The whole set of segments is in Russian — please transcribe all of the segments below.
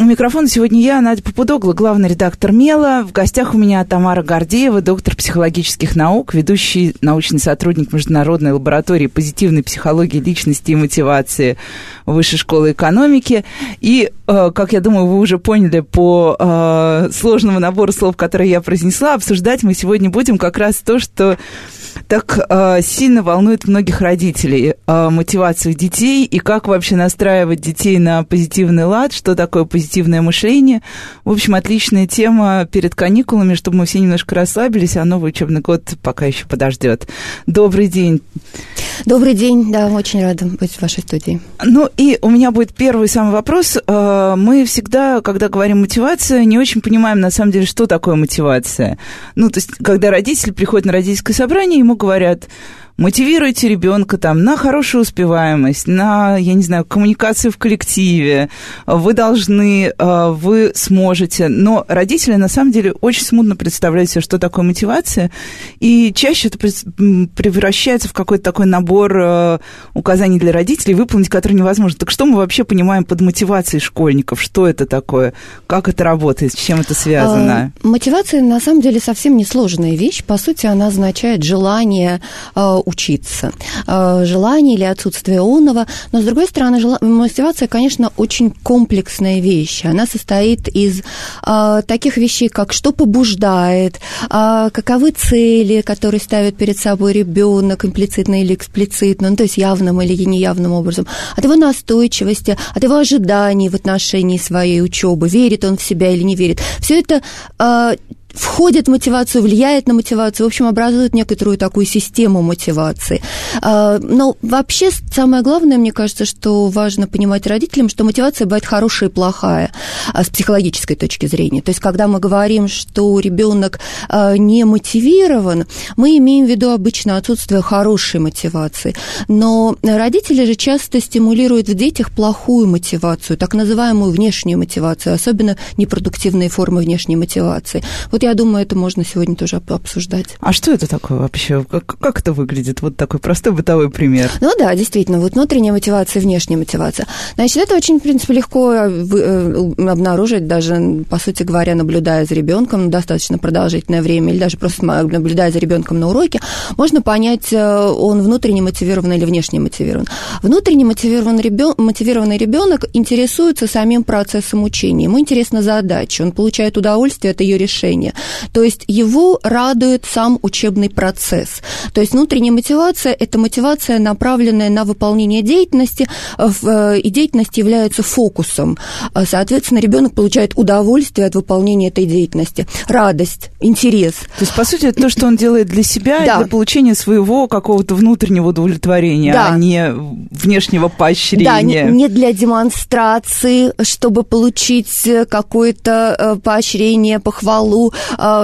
У микрофона сегодня я, Надя Попудогла, главный редактор МЕЛа. В гостях у меня Тамара Гордеева, доктор психологических наук, ведущий научный сотрудник Международной лаборатории позитивной психологии личности и мотивации Высшей школы экономики. И, э, как я думаю, вы уже поняли по э, сложному набору слов, которые я произнесла, обсуждать мы сегодня будем как раз то, что так э, сильно волнует многих родителей э, мотивацию детей и как вообще настраивать детей на позитивный лад, что такое позитивное мышление. В общем, отличная тема перед каникулами, чтобы мы все немножко расслабились, а новый учебный год пока еще подождет. Добрый день. Добрый день, да, очень рада быть в вашей студии. Ну и у меня будет первый самый вопрос. Э, мы всегда, когда говорим мотивация, не очень понимаем на самом деле, что такое мотивация. Ну, то есть, когда родители приходят на родительское собрание, ему говорят, мотивируйте ребенка там на хорошую успеваемость, на, я не знаю, коммуникацию в коллективе, вы должны, э, вы сможете. Но родители, на самом деле, очень смутно представляют себе, что такое мотивация, и чаще это превращается в какой-то такой набор э, указаний для родителей, выполнить который невозможно. Так что мы вообще понимаем под мотивацией школьников? Что это такое? Как это работает? С чем это связано? А, мотивация, на самом деле, совсем не сложная вещь. По сути, она означает желание э, учиться. Э, желание или отсутствие онного. Но, с другой стороны, мотивация, конечно, очень комплексная вещь. Она состоит из э, таких вещей, как что побуждает, э, каковы цели, которые ставит перед собой ребенок, имплицитно или эксплицитно, ну, то есть явным или неявным образом, от его настойчивости, от его ожиданий в отношении своей учебы, верит он в себя или не верит. Все это входит в мотивацию, влияет на мотивацию, в общем, образует некоторую такую систему мотивации. А, но вообще самое главное, мне кажется, что важно понимать родителям, что мотивация бывает хорошая и плохая а, с психологической точки зрения. То есть, когда мы говорим, что ребенок а, не мотивирован, мы имеем в виду обычно отсутствие хорошей мотивации. Но родители же часто стимулируют в детях плохую мотивацию, так называемую внешнюю мотивацию, особенно непродуктивные формы внешней мотивации. Вот вот я думаю, это можно сегодня тоже обсуждать. А что это такое вообще? Как, как это выглядит? Вот такой простой бытовой пример. Ну да, действительно, вот внутренняя мотивация, внешняя мотивация. Значит, это очень, в принципе, легко э, э, обнаружить, даже, по сути говоря, наблюдая за ребенком достаточно продолжительное время, или даже просто наблюдая за ребенком на уроке, можно понять, э, он внутренне мотивирован или внешне мотивирован. Внутренне мотивированный ребенок, мотивированный ребенок интересуется самим процессом учения. Ему интересна задача, он получает удовольствие от ее решения обучения. То есть его радует сам учебный процесс. То есть внутренняя мотивация – это мотивация, направленная на выполнение деятельности, э, и деятельность является фокусом. Соответственно, ребенок получает удовольствие от выполнения этой деятельности, радость, интерес. То есть, по сути, это то, что он делает для себя, да. для получения своего какого-то внутреннего удовлетворения, да. а не внешнего поощрения. Да, не, не для демонстрации, чтобы получить какое-то э, поощрение, похвалу, Э,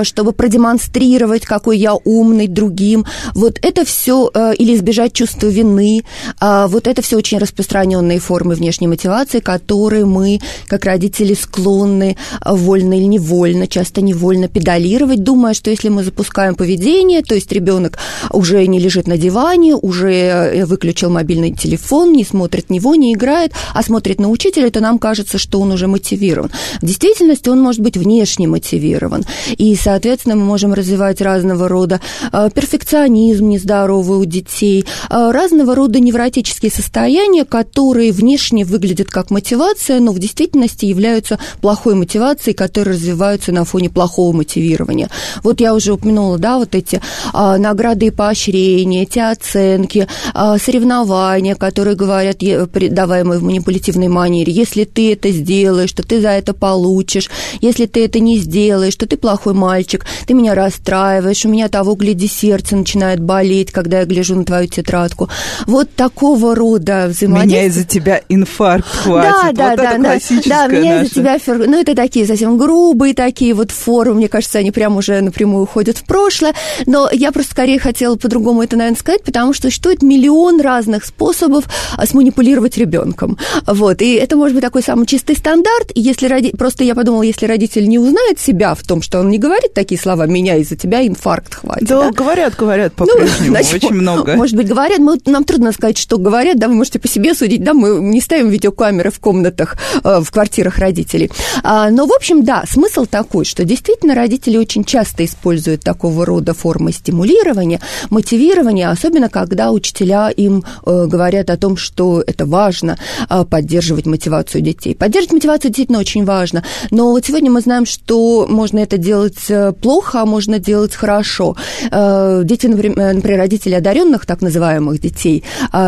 чтобы продемонстрировать, какой я умный другим. Вот это все, э, или избежать чувства вины, э, вот это все очень распространенные формы внешней мотивации, которые мы, как родители, склонны вольно или невольно, часто невольно педалировать, думая, что если мы запускаем поведение, то есть ребенок уже не лежит на диване, уже выключил мобильный телефон, не смотрит него, не играет, а смотрит на учителя, то нам кажется, что он уже мотивирован. В действительности он может быть внешне мотивирован. И, соответственно, мы можем развивать разного рода э, перфекционизм нездоровый у детей, э, разного рода невротические состояния, которые внешне выглядят как мотивация, но в действительности являются плохой мотивацией, которые развиваются на фоне плохого мотивирования. Вот я уже упомянула, да, вот эти а, награды и поощрения, эти оценки, соревнования, которые говорят, даваемые в манипулятивной манере, если ты это сделаешь, что ты за это получишь, если ты это не сделаешь, что ты плохой плохой мальчик, ты меня расстраиваешь, у меня того, гляди, сердце начинает болеть, когда я гляжу на твою тетрадку. Вот такого рода взаимодействие. Меня из-за тебя инфаркт хватит. Да, да, вот да, это да, да, меня из-за тебя, ну, это такие совсем грубые такие вот формы, мне кажется, они прям уже напрямую уходят в прошлое, но я просто скорее хотела по-другому это, наверное, сказать, потому что существует миллион разных способов а, сманипулировать ребенком. Вот, и это может быть такой самый чистый стандарт, если роди... просто я подумала, если родитель не узнает себя в том, что он не говорит такие слова, меня из-за тебя инфаркт хватит. Да, да? говорят, говорят ну, по-прежнему, ну, очень много. Может быть, говорят, мы, нам трудно сказать, что говорят, да, вы можете по себе судить, да, мы не ставим видеокамеры в комнатах, э, в квартирах родителей. А, но, в общем, да, смысл такой, что действительно родители очень часто используют такого рода формы стимулирования, мотивирования, особенно когда учителя им э, говорят о том, что это важно э, поддерживать мотивацию детей. Поддерживать мотивацию действительно очень важно, но вот сегодня мы знаем, что можно это делать э, плохо, а можно делать хорошо. Э, дети, э, например, родители одаренных, так называемых детей,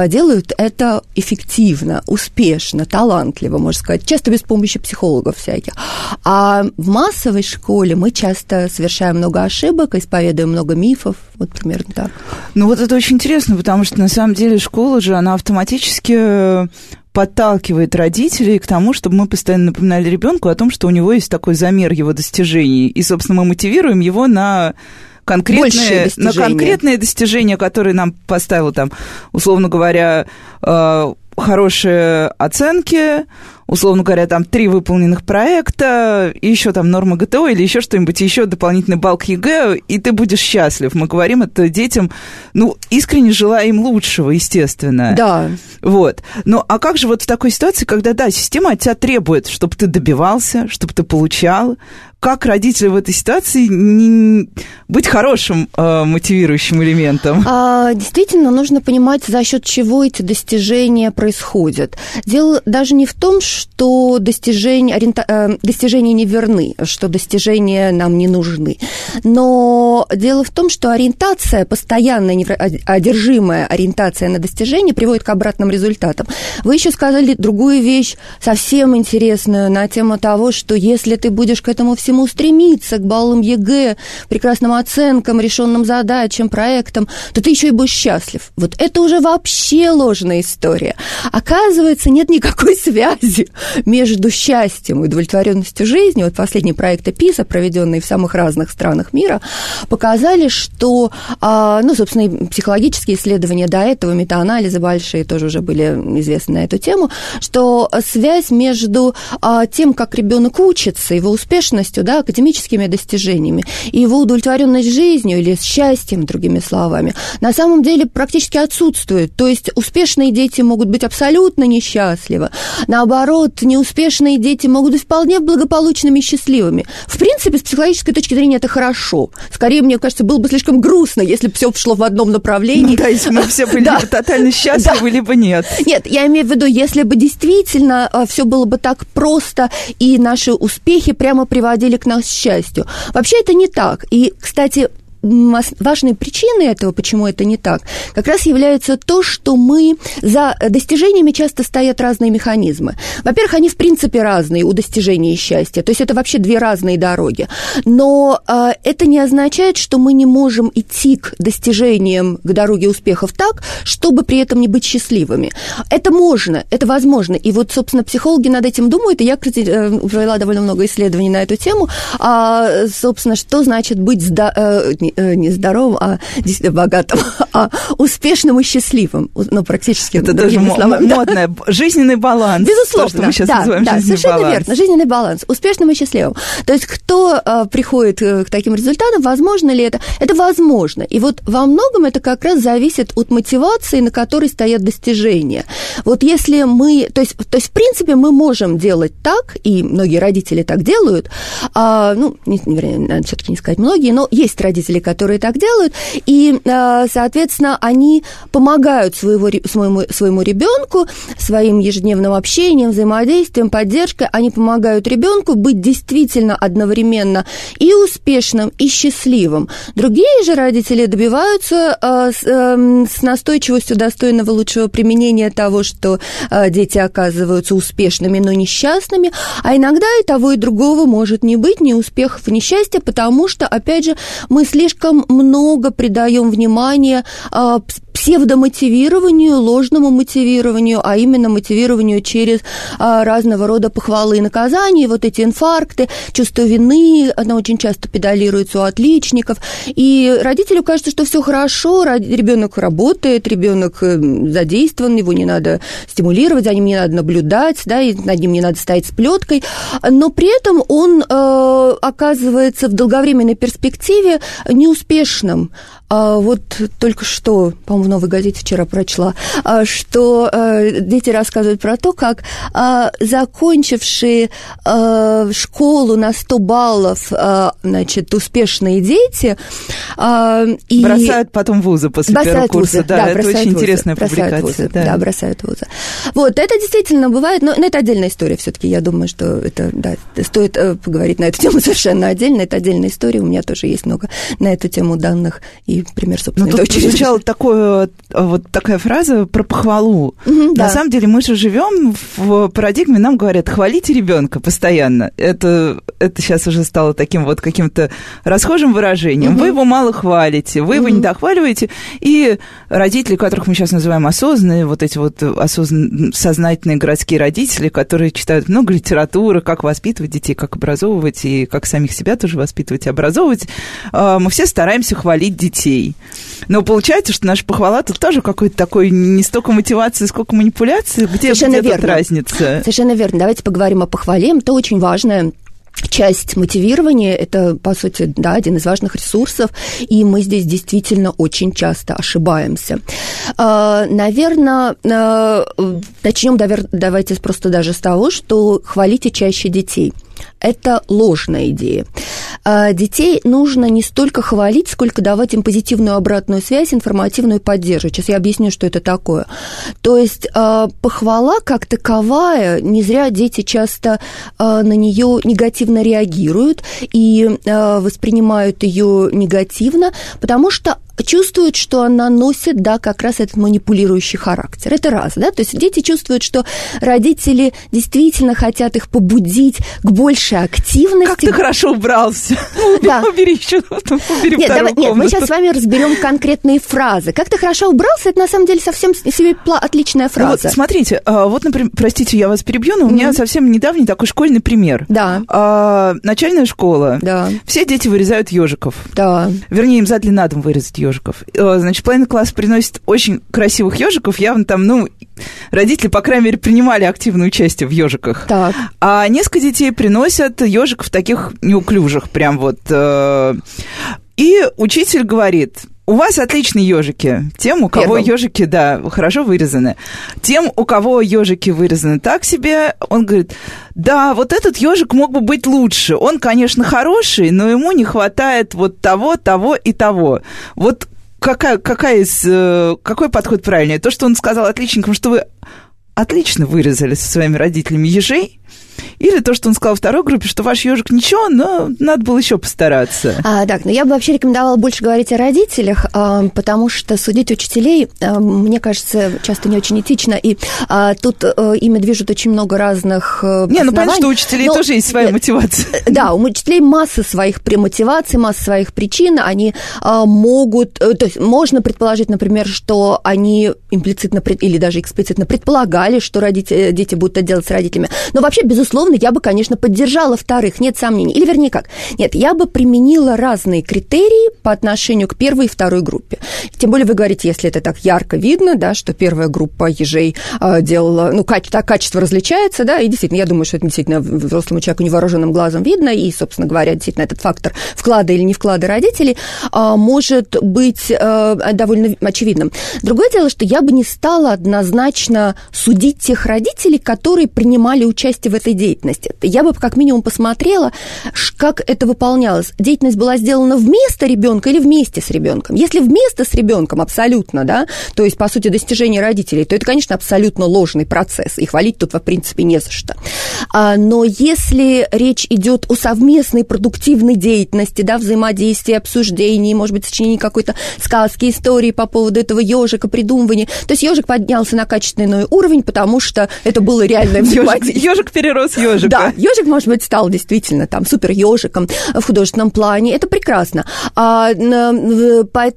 делают это эффективно, успешно, талантливо, можно сказать, часто без помощи психологов всяких. А в массовой школе мы часто совершаем много ошибок, исповедуем много мифов, вот примерно так. Ну вот это очень интересно, потому что на самом деле школа же, она автоматически подталкивает родителей к тому, чтобы мы постоянно напоминали ребенку о том, что у него есть такой замер его достижений. И, собственно, мы мотивируем его на конкретные, на конкретные достижения, которые нам поставил там, условно говоря, э, хорошие оценки, условно говоря, там три выполненных проекта, и еще там норма ГТО или еще что-нибудь, еще дополнительный балл к ЕГЭ, и ты будешь счастлив. Мы говорим это детям, ну, искренне желая им лучшего, естественно. Да. Вот. Ну, а как же вот в такой ситуации, когда, да, система от тебя требует, чтобы ты добивался, чтобы ты получал, как родители в этой ситуации не, быть хорошим э, мотивирующим элементом? А, действительно, нужно понимать, за счет чего эти достижения происходят. Дело даже не в том, что достижения, ориента, э, достижения не верны, что достижения нам не нужны. Но дело в том, что ориентация, постоянная, одержимая ориентация на достижение приводит к обратным результатам. Вы еще сказали другую вещь, совсем интересную, на тему того, что если ты будешь к этому всему стремиться, к баллам ЕГЭ, прекрасным оценкам, решенным задачам, проектам, то ты еще и будешь счастлив. Вот это уже вообще ложная история. Оказывается, нет никакой связи между счастьем и удовлетворенностью жизни. Вот последние проекты PISA, проведенные в самых разных странах мира, показали, что, а, ну, собственно, психологические исследования до этого, метаанализы большие тоже уже были известны на эту тему, что связь между а, тем, как ребенок учится, его успешностью, успешностью, да, академическими достижениями, и его удовлетворенность жизнью или счастьем, другими словами, на самом деле практически отсутствует. То есть успешные дети могут быть абсолютно несчастливы. Наоборот, неуспешные дети могут быть вполне благополучными и счастливыми. В принципе, с психологической точки зрения это хорошо. Скорее, мне кажется, было бы слишком грустно, если бы все шло в одном направлении. Ну, да, если мы все были да. тотально счастливы, да. либо нет. Нет, я имею в виду, если бы действительно а, все было бы так просто, и наши успехи прямо приводили приводили к нас счастью. Вообще это не так. И, кстати, важной причиной этого, почему это не так, как раз является то, что мы за достижениями часто стоят разные механизмы. Во-первых, они в принципе разные у достижения счастья, то есть это вообще две разные дороги. Но э, это не означает, что мы не можем идти к достижениям, к дороге успехов так, чтобы при этом не быть счастливыми. Это можно, это возможно. И вот, собственно, психологи над этим думают, и я, кстати, э, провела довольно много исследований на эту тему, а, собственно, что значит быть здо- э, Э, не здоровым, а действительно богатым, а успешным и счастливым. Ну, практически. Это даже словами. модное. Да. Жизненный баланс. Безусловно. То, что мы сейчас да, называем да, совершенно баланс. верно. Жизненный баланс. Успешным и счастливым. То есть кто а, приходит э, к таким результатам, возможно ли это? Это возможно. И вот во многом это как раз зависит от мотивации, на которой стоят достижения. Вот если мы... То есть, то есть в принципе, мы можем делать так, и многие родители так делают, а, ну, не, не, все-таки не сказать многие, но есть родители, родителей, которые так делают, и, соответственно, они помогают своего, своему, своему ребенку своим ежедневным общением, взаимодействием, поддержкой, они помогают ребенку быть действительно одновременно и успешным, и счастливым. Другие же родители добиваются с, эм, с настойчивостью достойного лучшего применения того, что дети оказываются успешными, но несчастными, а иногда и того, и другого может не быть, ни успехов, ни счастья, потому что, опять же, мы слишком много придаем внимания а, псевдомотивированию, ложному мотивированию, а именно мотивированию через а, разного рода похвалы и наказания, вот эти инфаркты, чувство вины, оно очень часто педалируется у отличников, и родителю кажется, что все хорошо, ребенок работает, ребенок э, задействован, его не надо стимулировать, за ним не надо наблюдать, да, и над ним не надо стоять с плеткой, но при этом он э, оказывается в долговременной перспективе неуспешным. А вот только что, по-моему, в «Новой газете» вчера прочла, а, что э, дети рассказывают про то, как а, закончившие э, школу на 100 баллов, значит, успешные дети... И бросают потом вузы после бросают первого курса. Вузы, да, да это очень вузы, интересная публикация. Вузы, да. да, бросают вузы. Вот, это действительно бывает, но, но это отдельная история все таки я думаю, что это, да, стоит э, поговорить на эту тему совершенно отдельно, это отдельная история, у меня тоже есть много на эту тему данных и пример собственной Но тут дочери. звучала такое, вот такая фраза про похвалу. Угу, На да. самом деле мы же живем в парадигме, нам говорят, хвалите ребенка постоянно. Это, это сейчас уже стало таким вот каким-то расхожим выражением. Угу. Вы его мало хвалите, вы угу. его не дохваливаете, и родители, которых мы сейчас называем осознанные, вот эти вот осознанные, сознательные городские родители, которые читают много литературы, как воспитывать детей, как образовывать, и как самих себя тоже воспитывать и образовывать, а, мы все стараемся хвалить детей детей. Но получается, что наша похвала тут тоже какой-то такой не столько мотивации, сколько манипуляции. Где, Совершенно где верно. тут разница? Совершенно верно. Давайте поговорим о похвале. Это очень важная часть мотивирования – это, по сути, да, один из важных ресурсов, и мы здесь действительно очень часто ошибаемся. А, Наверное, а, начнем давайте просто даже с того, что хвалите чаще детей – это ложная идея. А, детей нужно не столько хвалить, сколько давать им позитивную обратную связь, информативную поддержку. Сейчас я объясню, что это такое. То есть а, похвала как таковая, не зря дети часто а, на нее негативно реагируют и воспринимают ее негативно, потому что чувствуют, что она носит, да, как раз этот манипулирующий характер. Это раз, да, то есть дети чувствуют, что родители действительно хотят их побудить к большей активности. Как ты хорошо убрался. Да. Убери еще, убери нет, давай, нет, мы сейчас с вами разберем конкретные фразы. Как ты хорошо убрался, это на самом деле совсем себе отличная фраза. Вот, смотрите, а, вот, например, простите, я вас перебью, но у меня совсем недавний такой школьный пример. Да. А, начальная школа. Да. Все дети вырезают ежиков. Да. Вернее, им задли на дом вырезать ежиков ежиков. Э, значит, половина класса приносит очень красивых ежиков. Явно там, ну, родители, по крайней мере, принимали активное участие в ежиках. Так. А несколько детей приносят ежиков таких неуклюжих, прям вот. Э, и учитель говорит, у вас отличные ежики. Тем, у кого ежики, да, хорошо вырезаны. Тем, у кого ежики вырезаны так себе, он говорит, да, вот этот ежик мог бы быть лучше. Он, конечно, хороший, но ему не хватает вот того, того и того. Вот какая, какая из, э, какой подход правильнее? То, что он сказал отличникам, что вы отлично вырезали со своими родителями ежей, или то, что он сказал второй группе, что ваш ежик ничего, но надо было еще постараться. А, так, но я бы вообще рекомендовала больше говорить о родителях, а, потому что судить учителей, а, мне кажется, часто не очень этично. И а, тут а, ими движут очень много разных а, Не, ну понятно, что у учителей но, тоже есть своя мотивация. Да, у учителей масса своих мотиваций, масса своих причин. Они а, могут... То есть можно предположить, например, что они имплицитно или даже эксплицитно предполагали, что родители, дети будут это делать с родителями. Но вообще, безусловно, безусловно, я бы, конечно, поддержала вторых, нет сомнений. Или, вернее, как? Нет, я бы применила разные критерии по отношению к первой и второй группе. Тем более вы говорите, если это так ярко видно, да, что первая группа ежей э, делала, ну, качество, качество различается, да, и действительно, я думаю, что это действительно взрослому человеку невооруженным глазом видно, и, собственно говоря, действительно, этот фактор вклада или не вклада родителей э, может быть э, довольно очевидным. Другое дело, что я бы не стала однозначно судить тех родителей, которые принимали участие участие в этой деятельности. Я бы как минимум посмотрела, как это выполнялось. Деятельность была сделана вместо ребенка или вместе с ребенком. Если вместе с ребенком, абсолютно, да, то есть, по сути, достижение родителей, то это, конечно, абсолютно ложный процесс, и хвалить тут, в принципе, не за что. А, но если речь идет о совместной продуктивной деятельности, да, взаимодействии, обсуждении, может быть, сочинении какой-то сказки, истории по поводу этого ежика, придумывания, то есть ежик поднялся на качественный уровень, потому что это было реальное взаимодействие. Ежик перерос ежика. Да, ежик, может быть, стал действительно там супер ежиком в художественном плане. Это прекрасно. А,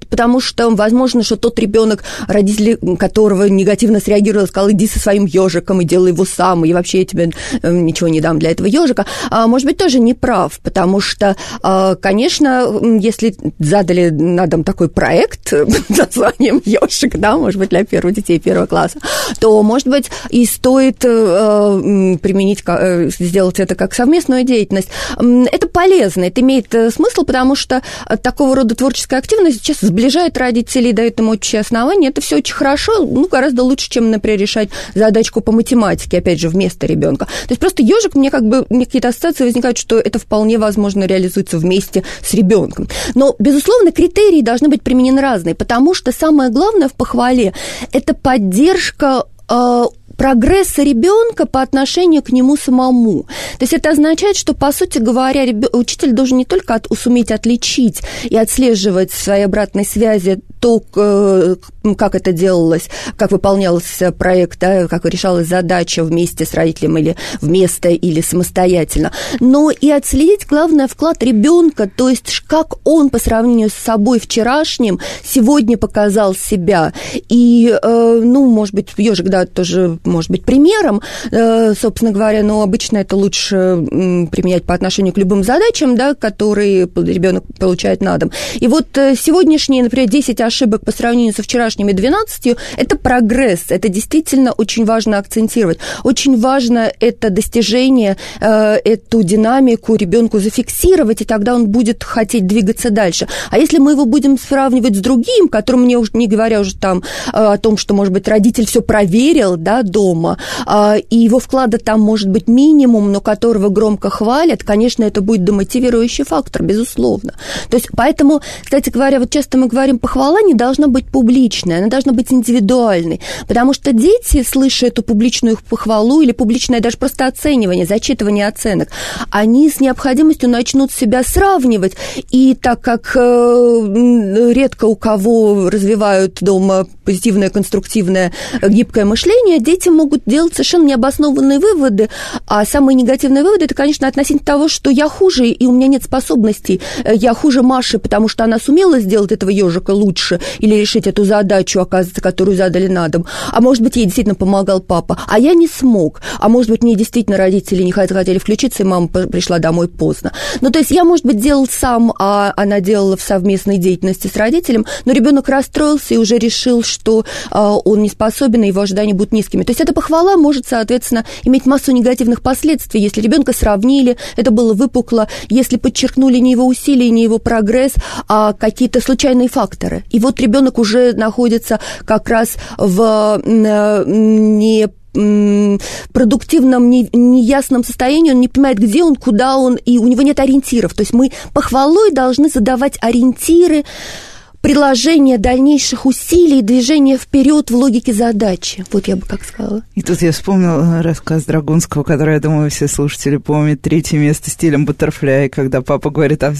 потому что, возможно, что тот ребенок, родители которого негативно среагировал, сказал, иди со своим ежиком и делай его сам, и вообще я тебе э, ничего не дам для этого ежика, а, может быть, тоже не прав, потому что, а, конечно, если задали на дом такой проект под названием ежик, да, может быть, для первых детей первого класса, то, может быть, и стоит э, применить, э, сделать это как совместную деятельность. Это полезно, это имеет смысл, потому что такого рода творческая активность сейчас сближает родителей, дает им общее основание. Это все очень хорошо, ну, гораздо лучше, чем, например, решать задачку по математике, опять же, вместо ребенка. То есть просто ежик, мне как бы мне какие-то ассоциации возникают, что это вполне возможно реализуется вместе с ребенком. Но, безусловно, критерии должны быть применены разные, потому что самое главное в похвале – это поддержка э, прогресса ребенка по отношению к нему самому. То есть это означает, что, по сути говоря, учитель должен не только от, суметь отличить и отслеживать в своей обратной связи то, э, как это делалось, как выполнялся проект, да, как решалась задача вместе с родителем или вместо или самостоятельно, но и отследить, главное, вклад ребенка, то есть как он по сравнению с собой вчерашним сегодня показал себя. И, э, ну, может быть, ежик, да, тоже может быть примером, э, собственно говоря, но обычно это лучше применять по отношению к любым задачам, да, которые ребенок получает на дом. И вот сегодняшние, например, 10 ошибок по сравнению со вчерашними 12, это прогресс, это действительно очень важно акцентировать. Очень важно это достижение, э, эту динамику ребенку зафиксировать, и тогда он будет хотеть двигаться дальше. А если мы его будем сравнивать с другим, которым мне уже не говоря уже там э, о том, что, может быть, родитель все проверил, да, дома, э, и его вклада там может быть минимум, но которого громко хвалят, конечно, это будет демотивирующий фактор, безусловно. То есть, поэтому, кстати говоря, вот часто мы говорим, похвала не должна быть публичной, она должна быть индивидуальной, потому что дети, слыша эту публичную похвалу или публичное даже просто оценивание, зачитывание оценок, они с необходимостью начнут себя сравнивать, и так как э, редко у кого развивают дома позитивное, конструктивное, гибкое мышление, дети могут делать совершенно необоснованные выводы, а самые негативные выводы, это, конечно, относительно того, что я хуже, и у меня нет способностей, я хуже Маши, потому что она сумела сделать этого ежика лучше, лучше, или решить эту задачу, оказывается, которую задали на дом. А может быть, ей действительно помогал папа, а я не смог. А может быть, мне действительно родители не хотели включиться, и мама пришла домой поздно. Ну, то есть я, может быть, делал сам, а она делала в совместной деятельности с родителем, но ребенок расстроился и уже решил, что а, он не способен, и его ожидания будут низкими. То есть эта похвала может, соответственно, иметь массу негативных последствий, если ребенка сравнили, это было выпукло, если подчеркнули не его усилия, не его прогресс, а какие-то случайные факторы. И вот ребенок уже находится как раз в э, не продуктивном, неясном состоянии, он не понимает, где он, куда он, и у него нет ориентиров. То есть мы похвалой должны задавать ориентиры, приложение дальнейших усилий движения вперед в логике задачи. Вот я бы как сказала. И тут я вспомнила рассказ Драгунского, который, я думаю, все слушатели помнят. Третье место стилем Баттерфляй, когда папа говорит, а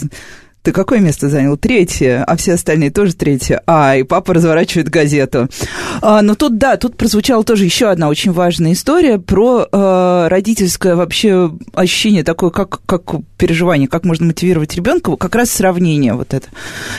ты какое место занял? Третье, а все остальные тоже третье. А, и папа разворачивает газету. А, но тут, да, тут прозвучала тоже еще одна очень важная история про э, родительское вообще ощущение такое, как, как переживание, как можно мотивировать ребенка, как раз сравнение вот это.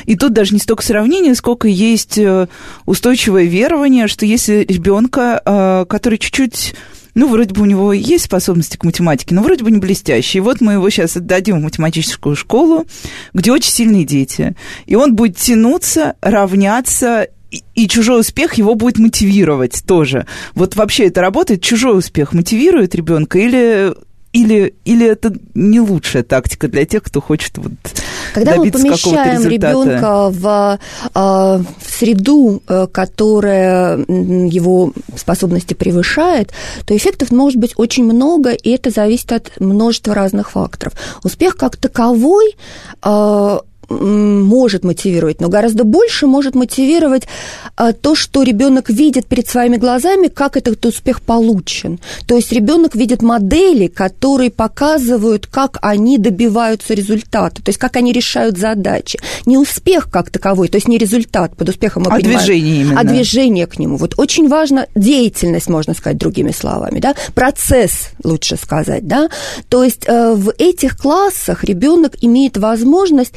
И тут даже не столько сравнение, сколько есть э, устойчивое верование, что если ребенка, э, который чуть-чуть ну, вроде бы у него есть способности к математике, но вроде бы не блестящие. И вот мы его сейчас отдадим в математическую школу, где очень сильные дети. И он будет тянуться, равняться, и чужой успех его будет мотивировать тоже. Вот вообще это работает? Чужой успех мотивирует ребенка или или, или это не лучшая тактика для тех, кто хочет вот Когда мы помещаем ребенка в, а, в среду, э, которая его способности превышает, то эффектов может быть очень много, и это зависит от множества разных факторов. Успех как таковой а, может мотивировать, но гораздо больше может мотивировать а, то, что ребенок видит перед своими глазами, как этот успех получен. То есть ребенок видит модели, которые показывают, как они добиваются результата, то есть как они решают задачи. Не успех как таковой, то есть не результат под успехом, мы а понимаем, движение именно. а движение к нему. Вот очень важно деятельность, можно сказать другими словами, да, процесс, лучше сказать, да. То есть э, в этих классах ребенок имеет возможность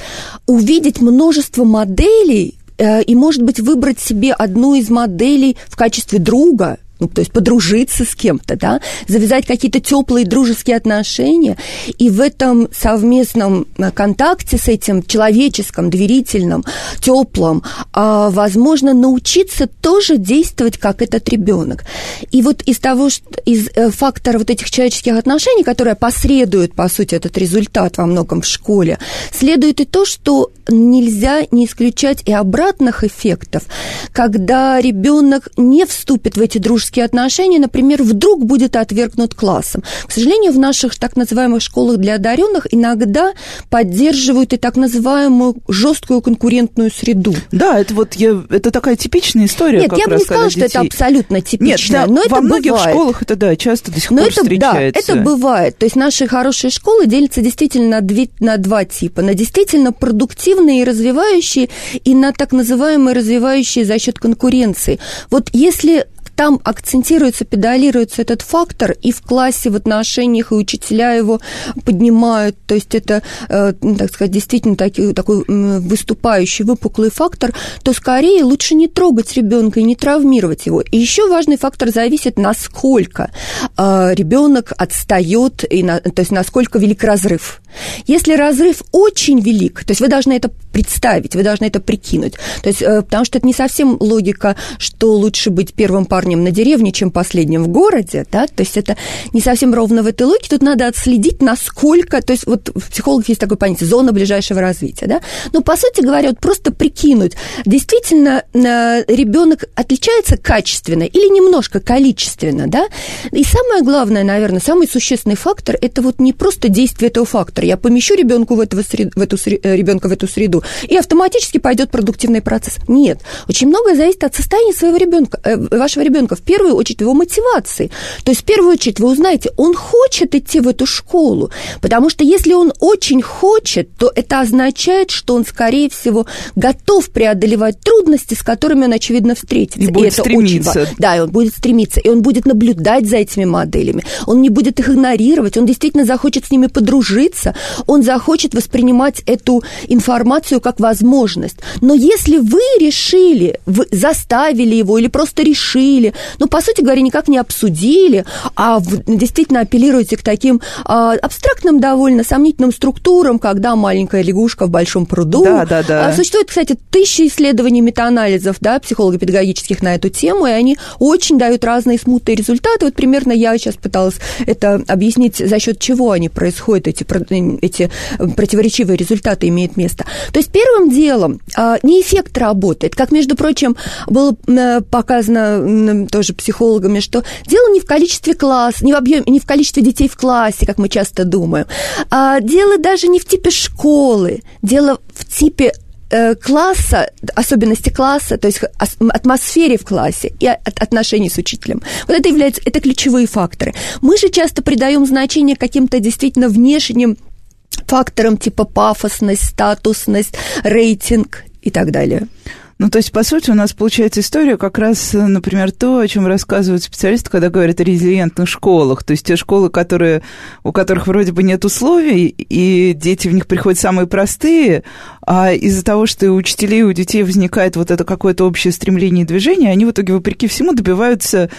увидеть множество моделей э, и, может быть, выбрать себе одну из моделей в качестве друга, ну, то есть подружиться с кем-то, да, завязать какие-то теплые дружеские отношения, и в этом совместном э, контакте с этим человеческим, доверительным, теплым, а, возможно научиться тоже действовать как этот ребенок. И вот из того, что из э, фактора вот этих человеческих отношений, которые посредуют, по сути, этот результат во многом в школе, следует и то, что нельзя не исключать и обратных эффектов, когда ребенок не вступит в эти дружеские дружеские отношения, например, вдруг будет отвергнут классом. К сожалению, в наших так называемых школах для одаренных иногда поддерживают и так называемую жесткую конкурентную среду. Да, это вот я, это такая типичная история. Нет, я бы не сказала, детей... что это абсолютно типично. Нет, да, но во это многих бывает. школах это да, часто до сих но пор это, встречается. Да, это бывает. То есть наши хорошие школы делятся действительно на, две, на два типа. На действительно продуктивные и развивающие, и на так называемые развивающие за счет конкуренции. Вот если там акцентируется, педалируется этот фактор, и в классе в отношениях, и учителя его поднимают, то есть это, э, ну, так сказать, действительно таки, такой выступающий, выпуклый фактор, то скорее лучше не трогать ребенка и не травмировать его. И еще важный фактор зависит, насколько э, ребенок отстает, и на, то есть насколько велик разрыв. Если разрыв очень велик, то есть вы должны это представить, вы должны это прикинуть, то есть, э, потому что это не совсем логика, что лучше быть первым парнем парнем на деревне, чем последним в городе, да, то есть это не совсем ровно в этой логике, тут надо отследить, насколько, то есть вот в психологах есть такое понятие, зона ближайшего развития, да, но по сути говоря, вот просто прикинуть, действительно э, ребенок отличается качественно или немножко количественно, да, и самое главное, наверное, самый существенный фактор, это вот не просто действие этого фактора, я помещу ребенку в, этого сред... в эту э, ребенка в эту среду, и автоматически пойдет продуктивный процесс. Нет, очень многое зависит от состояния своего ребенка, э, вашего ребенка ребенка, в первую очередь его мотивации. То есть в первую очередь вы узнаете, он хочет идти в эту школу, потому что если он очень хочет, то это означает, что он, скорее всего, готов преодолевать трудности, с которыми он, очевидно, встретится. И, и будет это стремиться. Очень... Да, и он будет стремиться, и он будет наблюдать за этими моделями, он не будет их игнорировать, он действительно захочет с ними подружиться, он захочет воспринимать эту информацию как возможность. Но если вы решили, вы заставили его или просто решили, обсудили, ну, по сути говоря, никак не обсудили, а действительно апеллируете к таким а, абстрактным довольно сомнительным структурам, когда маленькая лягушка в большом пруду. Да, да, да. А, существует, кстати, тысячи исследований метаанализов, да, психолого-педагогических на эту тему, и они очень дают разные смутные результаты. Вот примерно я сейчас пыталась это объяснить, за счет чего они происходят, эти, эти противоречивые результаты имеют место. То есть первым делом а, не эффект работает, как, между прочим, было э, показано тоже психологами, что дело не в количестве класс, не в объеме, не в количестве детей в классе, как мы часто думаем, а дело даже не в типе школы, дело в типе э, класса, особенности класса, то есть атмосфере в классе и отношений с учителем. Вот это является, это ключевые факторы. Мы же часто придаем значение каким-то действительно внешним факторам типа пафосность, статусность, рейтинг и так далее. Ну, то есть, по сути, у нас получается история как раз, например, то, о чем рассказывают специалисты, когда говорят о резилиентных школах. То есть, те школы, которые, у которых вроде бы нет условий, и дети в них приходят самые простые, а из-за того, что у учителей, у детей возникает вот это какое-то общее стремление и движение, они в итоге, вопреки всему, добиваются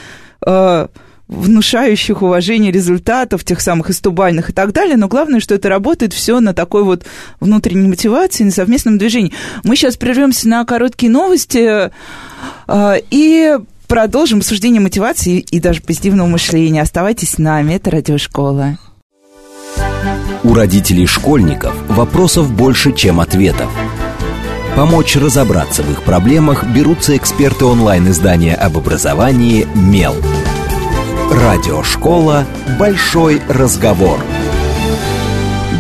э, внушающих уважение результатов, тех самых истубальных и так далее, но главное, что это работает все на такой вот внутренней мотивации, на совместном движении. Мы сейчас прервемся на короткие новости э, и продолжим обсуждение мотивации и даже позитивного мышления. Оставайтесь с нами, это Радиошкола. У родителей школьников вопросов больше, чем ответов. Помочь разобраться в их проблемах берутся эксперты онлайн-издания об образовании «Мел». Радиошкола «Большой разговор».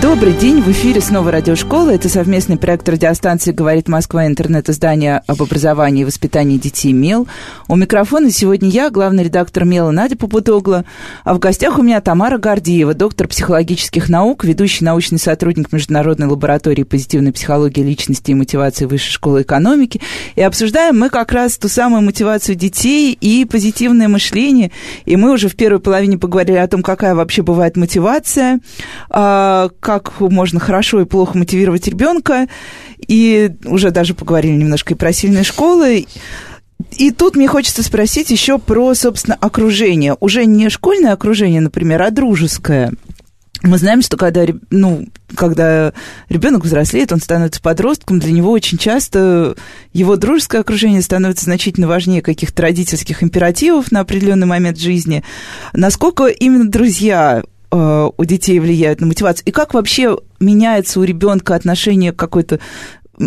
Добрый день, в эфире снова радиошкола. Это совместный проект радиостанции «Говорит Москва» интернет-издание об образовании и воспитании детей МЕЛ. У микрофона сегодня я, главный редактор МЕЛа Надя Попутогла, а в гостях у меня Тамара Гордиева, доктор психологических наук, ведущий научный сотрудник Международной лаборатории позитивной психологии личности и мотивации Высшей школы экономики. И обсуждаем мы как раз ту самую мотивацию детей и позитивное мышление. И мы уже в первой половине поговорили о том, какая вообще бывает мотивация, а, как можно хорошо и плохо мотивировать ребенка, и уже даже поговорили немножко и про сильные школы. И тут мне хочется спросить еще про, собственно, окружение. Уже не школьное окружение, например, а дружеское. Мы знаем, что когда, ну, когда ребенок взрослеет, он становится подростком, для него очень часто его дружеское окружение становится значительно важнее каких-то родительских императивов на определенный момент жизни. Насколько именно друзья у детей влияют на мотивацию? И как вообще меняется у ребенка отношение к какой-то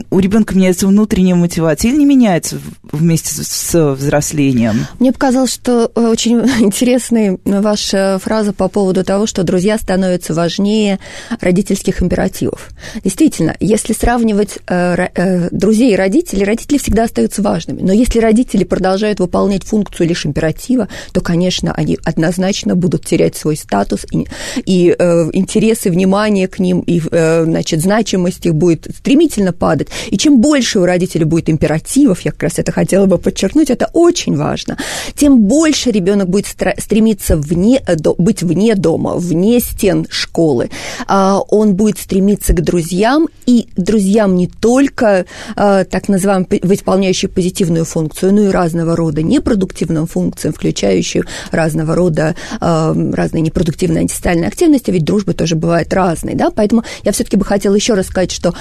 у ребенка меняется внутренняя мотивация или не меняется вместе с взрослением? Мне показалось, что э, очень интересная ваша фраза по поводу того, что друзья становятся важнее родительских императивов. Действительно, если сравнивать э, э, друзей и родителей, родители всегда остаются важными. Но если родители продолжают выполнять функцию лишь императива, то, конечно, они однозначно будут терять свой статус и, и интересы, внимание к ним, и значит, значимость их будет стремительно падать падать. И чем больше у родителей будет императивов, я как раз это хотела бы подчеркнуть, это очень важно, тем больше ребенок будет стремиться вне, э, быть вне дома, вне стен школы. А, он будет стремиться к друзьям, и друзьям не только а, так называемым выполняющие позитивную функцию, но и разного рода непродуктивным функциям, включающие разного рода а, разные непродуктивные антисоциальные активности, ведь дружба тоже бывает разной, да, поэтому я все-таки бы хотела еще раз сказать, что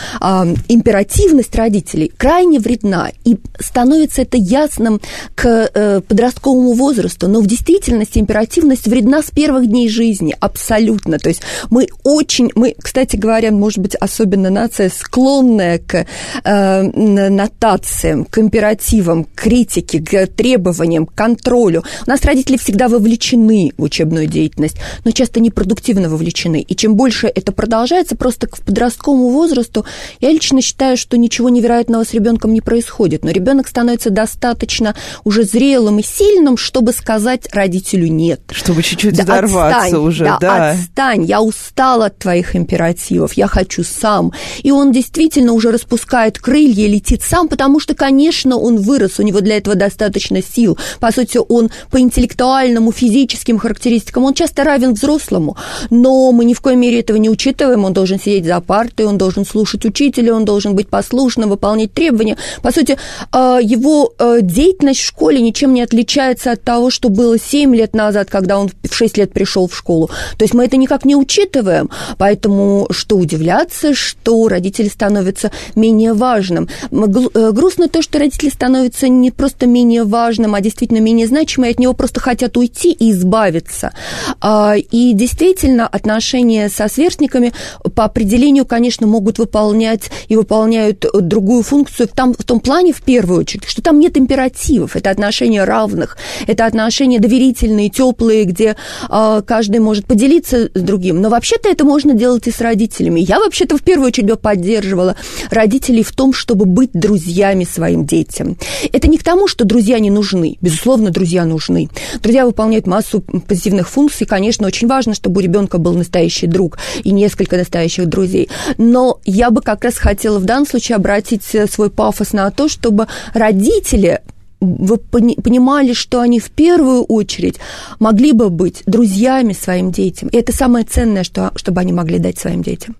императив императивность родителей крайне вредна, и становится это ясным к э, подростковому возрасту, но в действительности императивность вредна с первых дней жизни, абсолютно. То есть мы очень, мы, кстати говоря, может быть, особенно нация, склонная к э, нотациям, к императивам, к критике, к требованиям, к контролю. У нас родители всегда вовлечены в учебную деятельность, но часто непродуктивно вовлечены. И чем больше это продолжается, просто к подростковому возрасту, я лично считаю, что ничего невероятного с ребенком не происходит, но ребенок становится достаточно уже зрелым и сильным, чтобы сказать родителю нет. Чтобы чуть-чуть да, взорваться отстань, уже, да, да. Отстань, я устал от твоих императивов, я хочу сам. И он действительно уже распускает крылья и летит сам, потому что, конечно, он вырос, у него для этого достаточно сил. По сути, он по интеллектуальному, физическим характеристикам, он часто равен взрослому, но мы ни в коей мере этого не учитываем, он должен сидеть за партой, он должен слушать учителя, он должен быть послушным, выполнять требования. По сути, а, его а, деятельность в школе ничем не отличается от того, что было 7 лет назад, когда он в 6 лет пришел в школу. То есть мы это никак не учитываем. Поэтому что удивляться, что родители становятся менее важным. Э, грустно то, что родители становятся не просто менее важным, а действительно менее значимым, и от него просто хотят уйти и избавиться. А, и действительно, отношения со сверстниками по определению, конечно, могут выполнять и выполнять выполняют другую функцию в, том, в том плане, в первую очередь, что там нет императивов, это отношения равных, это отношения доверительные, теплые, где э, каждый может поделиться с другим. Но вообще-то это можно делать и с родителями. Я вообще-то в первую очередь поддерживала родителей в том, чтобы быть друзьями своим детям. Это не к тому, что друзья не нужны. Безусловно, друзья нужны. Друзья выполняют массу позитивных функций. Конечно, очень важно, чтобы у ребенка был настоящий друг и несколько настоящих друзей. Но я бы как раз хотела в данном случае обратить э, свой пафос на то, чтобы родители вы понимали, что они в первую очередь могли бы быть друзьями своим детям. И это самое ценное, что, чтобы они могли дать своим детям.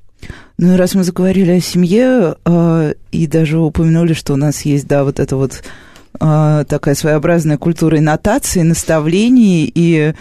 Ну и раз мы заговорили о семье э, и даже упомянули, что у нас есть, да, вот это вот э, такая своеобразная культура и нотации, наставлений, и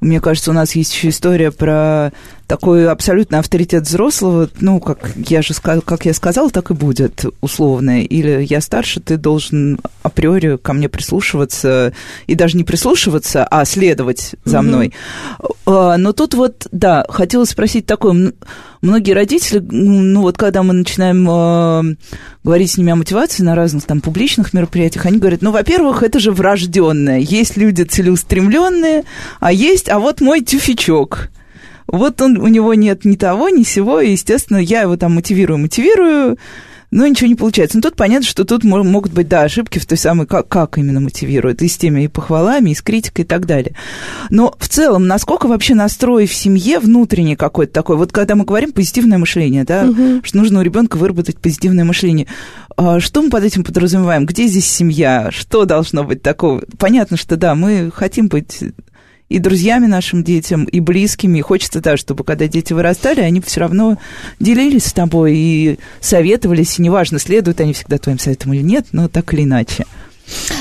мне кажется, у нас есть еще история про такой абсолютный авторитет взрослого, ну, как я же как я сказала, так и будет условно. Или я старше, ты должен априори ко мне прислушиваться, и даже не прислушиваться, а следовать за мной. Угу. Но тут вот, да, хотела спросить такое, многие родители, ну вот когда мы начинаем э, говорить с ними о мотивации на разных там публичных мероприятиях, они говорят, ну, во-первых, это же врожденное. Есть люди целеустремленные, а есть, а вот мой тюфячок. Вот он, у него нет ни того, ни сего, и, естественно, я его там мотивирую, мотивирую, но ничего не получается. Но тут понятно, что тут могут быть, да, ошибки в той самой, как, как именно мотивируют, и с теми и похвалами, и с критикой и так далее. Но в целом, насколько вообще настрой в семье внутренний какой-то такой, вот когда мы говорим позитивное мышление, да, угу. что нужно у ребенка выработать позитивное мышление, а что мы под этим подразумеваем? Где здесь семья? Что должно быть такого? Понятно, что да, мы хотим быть и друзьями нашим детям, и близкими. И хочется, да, чтобы когда дети вырастали, они все равно делились с тобой и советовались, и неважно, следуют они всегда твоим советам или нет, но так или иначе.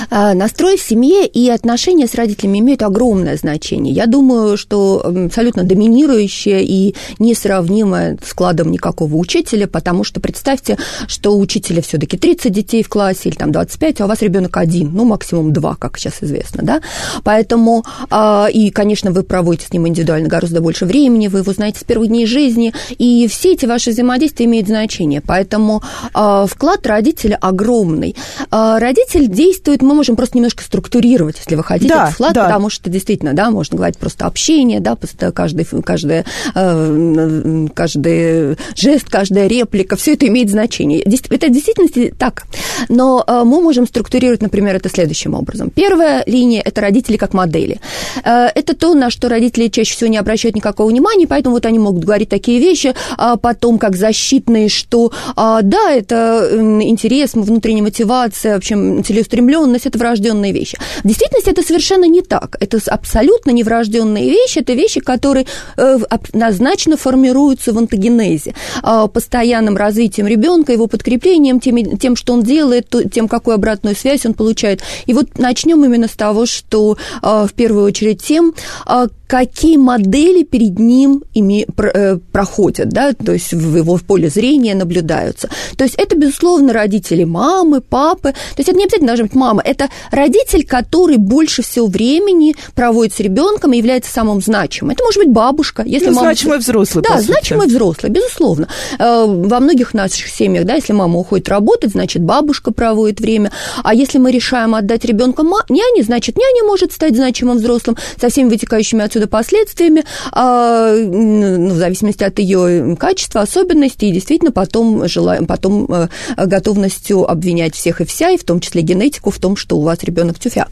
А, настрой в семье и отношения с родителями имеют огромное значение. Я думаю, что абсолютно доминирующее и несравнимое складом никакого учителя, потому что представьте, что у учителя все-таки 30 детей в классе или там 25, а у вас ребенок один, ну максимум два, как сейчас известно, да. Поэтому а, и, конечно, вы проводите с ним индивидуально гораздо больше времени, вы его знаете с первых дней жизни, и все эти ваши взаимодействия имеют значение. Поэтому а, вклад родителя огромный. Родитель действует, мы можем просто немножко структурировать, если вы хотите, да, этот вклад, да. потому что действительно, да, можно говорить просто общение, да, каждый, каждый, э, каждый жест, каждая реплика, все это имеет значение. Это в действительности так. Но э, мы можем структурировать, например, это следующим образом. Первая линия – это родители как модели. Э, это то, на что родители чаще всего не обращают никакого внимания, поэтому вот они могут говорить такие вещи, а потом как защитные, что а, да, это интерес, внутренняя мотивация, в общем, целеустремленность – это врожденные вещи. В действительности это совершенно не так. Это абсолютно не врожденные вещи, это вещи, которые э, однозначно формируются в антогенезе, а, постоянным развитием ребенка, его подкреплением, тем, тем, что он делает, тем, какую обратную связь он получает. И вот начнем именно с того, что а, в первую очередь тем, а, какие модели перед ним име, э, проходят, да, то есть в его поле зрения наблюдаются. То есть это, безусловно, родители мамы, папы. То есть это не обязательно должна быть мама, это родитель, который больше всего времени проводит с ребенком и является самым значимым. Это может быть бабушка, если ну, мама... Значимый взрослый, Да, значимый взрослый, безусловно. Э, во многих наших семьях, да, если мама уходит работать, значит, бабушка проводит время. А если мы решаем отдать ребенка няне, значит, няня может стать значимым взрослым со всеми вытекающими отсюда отсюда последствиями, а, ну, в зависимости от ее качества, особенностей, и действительно потом, желаем, потом э, готовностью обвинять всех и вся, и в том числе генетику, в том, что у вас ребенок тюфяк.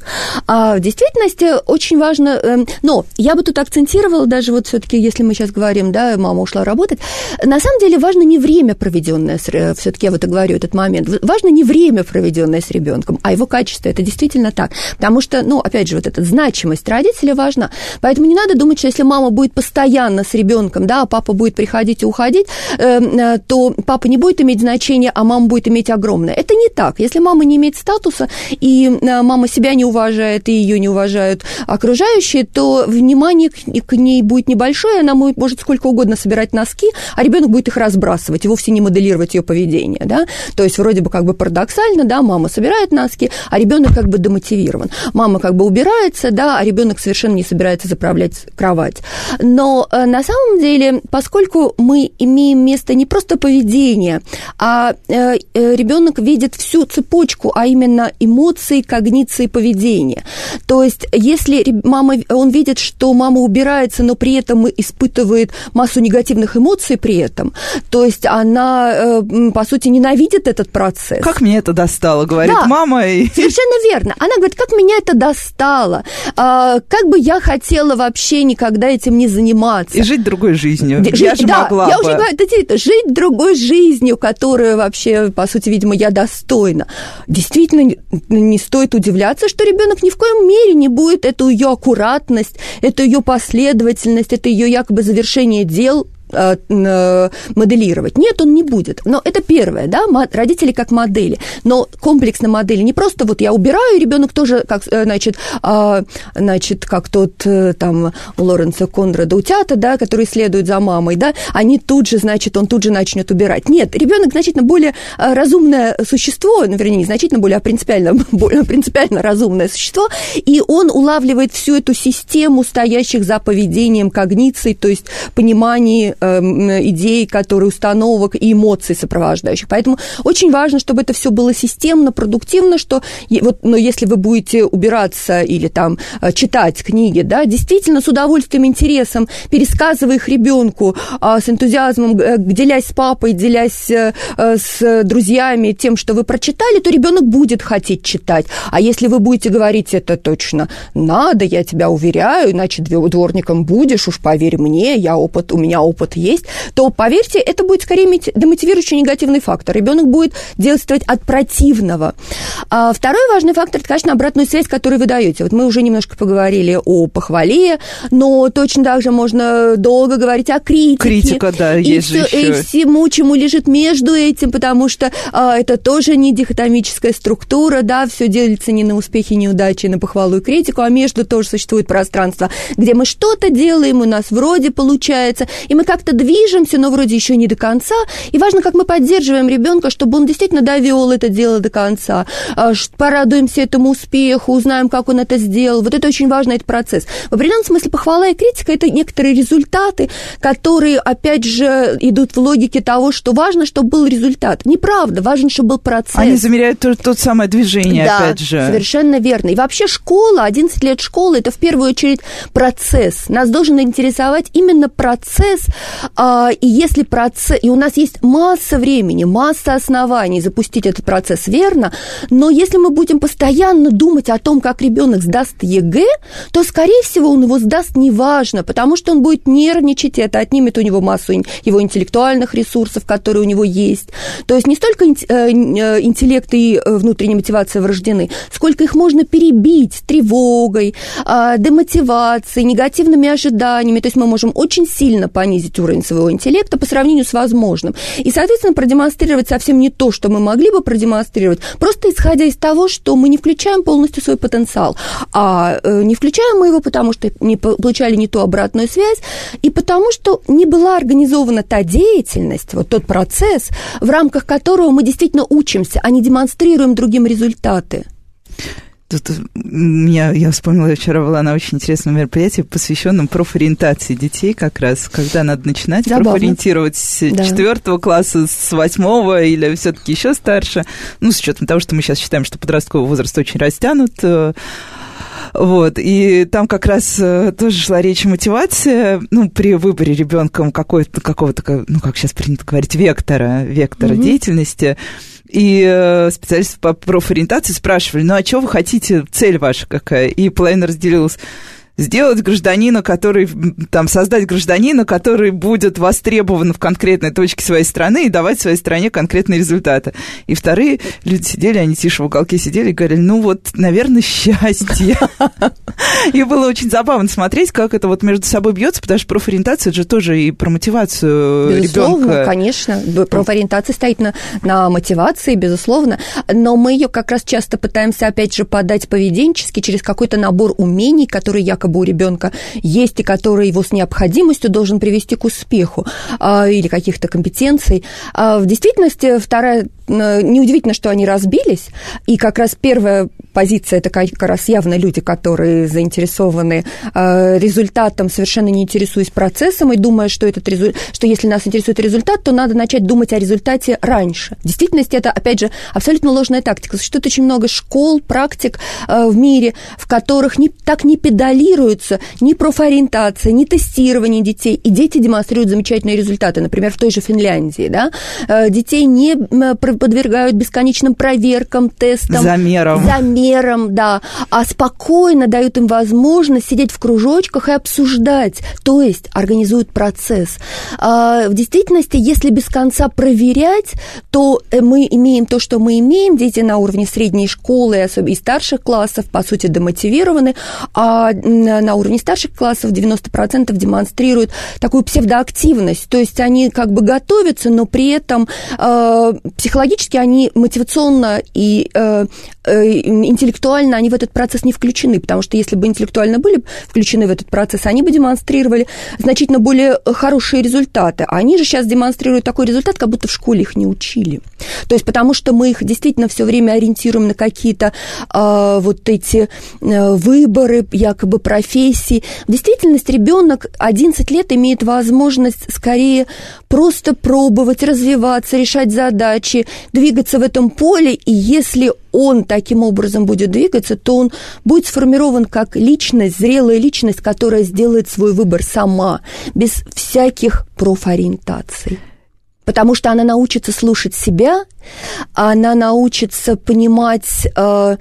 А в действительности очень важно, эм, но я бы тут акцентировала даже вот все-таки, если мы сейчас говорим, да, мама ушла работать, на самом деле важно не время, проведенное, э, все-таки я вот и говорю этот момент, важно не время, проведенное с ребенком, а его качество, это действительно так, потому что, ну, опять же, вот эта значимость родителя важна, поэтому не надо думать, что если мама будет постоянно с ребенком, да, а папа будет приходить и уходить, э, э, то папа не будет иметь значения, а мама будет иметь огромное. Это не так. Если мама не имеет статуса, и э, мама себя не уважает, и ее не уважают окружающие, то внимание к, ней будет небольшое, она может сколько угодно собирать носки, а ребенок будет их разбрасывать и вовсе не моделировать ее поведение, да. То есть вроде бы как бы парадоксально, да, мама собирает носки, а ребенок как бы демотивирован. Мама как бы убирается, да, а ребенок совершенно не собирается заправлять кровать. Но э, на самом деле, поскольку мы имеем место не просто поведения, а э, э, ребенок видит всю цепочку, а именно эмоции, когниции, поведения. То есть, если мама, он видит, что мама убирается, но при этом испытывает массу негативных эмоций при этом, то есть она, по сути, ненавидит этот процесс. Как меня это достало, говорит да, мама. И... Совершенно верно. Она говорит, как меня это достало, а, как бы я хотела вообще никогда этим не заниматься. И жить другой жизнью. Жить, я же да, могла я бы. уже говорю, это, жить другой жизнью, которую вообще, по сути, видимо, я достойна. Действительно, не стоит удивляться, что ребенок ни в коем мере не будет эту ее аккуратность, эту ее последовательность, это ее якобы завершение дел моделировать. Нет, он не будет. Но это первое, да, родители как модели. Но комплексно модели не просто вот я убираю, ребенок тоже, как, значит, а, значит, как тот там у Лоренса Конрада утята, да, который следует за мамой, да, они тут же, значит, он тут же начнет убирать. Нет, ребенок значительно более разумное существо, ну, вернее, не значительно более, а принципиально, более принципиально разумное существо, и он улавливает всю эту систему стоящих за поведением когниций, то есть пониманий, э, идей, которые установок и эмоций сопровождающих. Поэтому очень важно, чтобы это все было системно, продуктивно, что вот, но если вы будете убираться или там э, читать книги, да, действительно с удовольствием, интересом, пересказывая их ребенку э, с энтузиазмом, э, делясь с папой, делясь э, с друзьями тем, что вы прочитали, то ребенок будет хотеть читать. А если вы будете говорить это точно надо, я тебя уверяю, иначе дворником будешь, уж поверь мне, я опыт, у меня опыт есть, то, поверьте, это будет скорее демотивирующий негативный фактор. Ребенок будет действовать от противного. А второй важный фактор, это, конечно, обратную связь, которую вы даете. Вот мы уже немножко поговорили о похвале, но точно так же можно долго говорить о критике. Критика, да, и есть все, же еще. И всему, чему лежит между этим, потому что а, это тоже не дихотомическая структура, да, все делится не на успехи, неудачи, на похвалу и критику, а между тоже существует пространство, где мы что-то делаем, у нас вроде получается, и мы как-то движемся, но вроде еще не до конца. И важно, как мы поддерживаем ребенка, чтобы он действительно довел это дело до конца, а, порадуемся этому успеху, узнаем, как он это сделал. Вот это очень важный этот процесс. В определенном смысле похвала и критика – это некоторые результаты, которые, опять же, идут в логике того, что важно, чтобы был результат. Неправда, важно, чтобы был процесс. Они замеряют то, то самое движение, да, опять же. совершенно верно. И вообще школа, 11 лет школы, это в первую очередь процесс. Нас должен интересовать именно процесс. А, и если процесс... И у нас есть масса времени, масса оснований запустить этот процесс верно, но если мы будем постоянно думать о том, как ребенок сдаст ЕГЭ, то, скорее всего, он его сдаст неважно, потому что он будет нервничать, и это отнимет у него массу его интеллектуальных ресурсов, которые у него есть. То есть не столько э, э, интеллект и э, внутренняя мотивация врождены, сколько их можно перебить тревогой, а, демотивацией, негативными ожиданиями. То есть мы можем очень сильно понизить уровень своего интеллекта по сравнению с возможным. И, соответственно, продемонстрировать совсем не то, что мы могли бы продемонстрировать, просто исходя из того, что мы не включаем полностью свой потенциал. А э, не включаем мы его, потому что не получали не ту обратную связь, и потому что не была организована та деятельность, вот тот процесс, в рамках которого мы действительно учимся, а не демонстрируем другим результаты. Тут меня, я вспомнила, вчера была на очень интересном мероприятии, посвященном профориентации детей как раз, когда надо начинать Забавно. профориентировать с да. четвертого класса, с восьмого или все-таки еще старше. Ну, с учетом того, что мы сейчас считаем, что подростковый возраст очень растянут. Э, вот, и там как раз э, тоже шла речь о мотивации, ну, при выборе ребенком какого-то, какого-то, ну, как сейчас принято говорить, вектора, вектора угу. деятельности. И э, специалисты по профориентации спрашивали, ну а что вы хотите, цель ваша какая? И половина разделилась сделать гражданина, который, там, создать гражданина, который будет востребован в конкретной точке своей страны и давать своей стране конкретные результаты. И вторые люди сидели, они тише в уголке сидели и говорили, ну вот, наверное, счастье. И было очень забавно смотреть, как это вот между собой бьется, потому что профориентация это же тоже и про мотивацию ребенка. конечно. Профориентация стоит на, на мотивации, безусловно, но мы ее как раз часто пытаемся, опять же, подать поведенчески через какой-то набор умений, которые якобы якобы у ребенка есть и который его с необходимостью должен привести к успеху а, или каких-то компетенций. А в действительности вторая неудивительно, что они разбились, и как раз первая позиция это как раз явно люди, которые заинтересованы э, результатом, совершенно не интересуясь процессом и думая, что, этот резу... что если нас интересует результат, то надо начать думать о результате раньше. В действительности это, опять же, абсолютно ложная тактика. Существует очень много школ, практик э, в мире, в которых не, так не педалируются ни профориентация, ни тестирование детей, и дети демонстрируют замечательные результаты. Например, в той же Финляндии, да, э, детей не подвергают бесконечным проверкам, тестам. Замерам. Замерам, да. А спокойно дают им возможность сидеть в кружочках и обсуждать, то есть организуют процесс. А, в действительности, если без конца проверять, то э, мы имеем то, что мы имеем. Дети на уровне средней школы, особенно и старших классов, по сути, демотивированы, а на уровне старших классов 90% демонстрируют такую псевдоактивность. То есть они как бы готовятся, но при этом э, психологически они мотивационно и э, э, интеллектуально они в этот процесс не включены, потому что если бы интеллектуально были включены в этот процесс, они бы демонстрировали значительно более хорошие результаты. Они же сейчас демонстрируют такой результат, как будто в школе их не учили. То есть потому что мы их действительно все время ориентируем на какие-то э, вот эти э, выборы, якобы профессии. В действительности ребенок 11 лет имеет возможность скорее просто пробовать, развиваться, решать задачи, двигаться в этом поле, и если он таким образом будет двигаться, то он будет сформирован как личность, зрелая личность, которая сделает свой выбор сама, без всяких профориентаций. Потому что она научится слушать себя, она научится понимать э,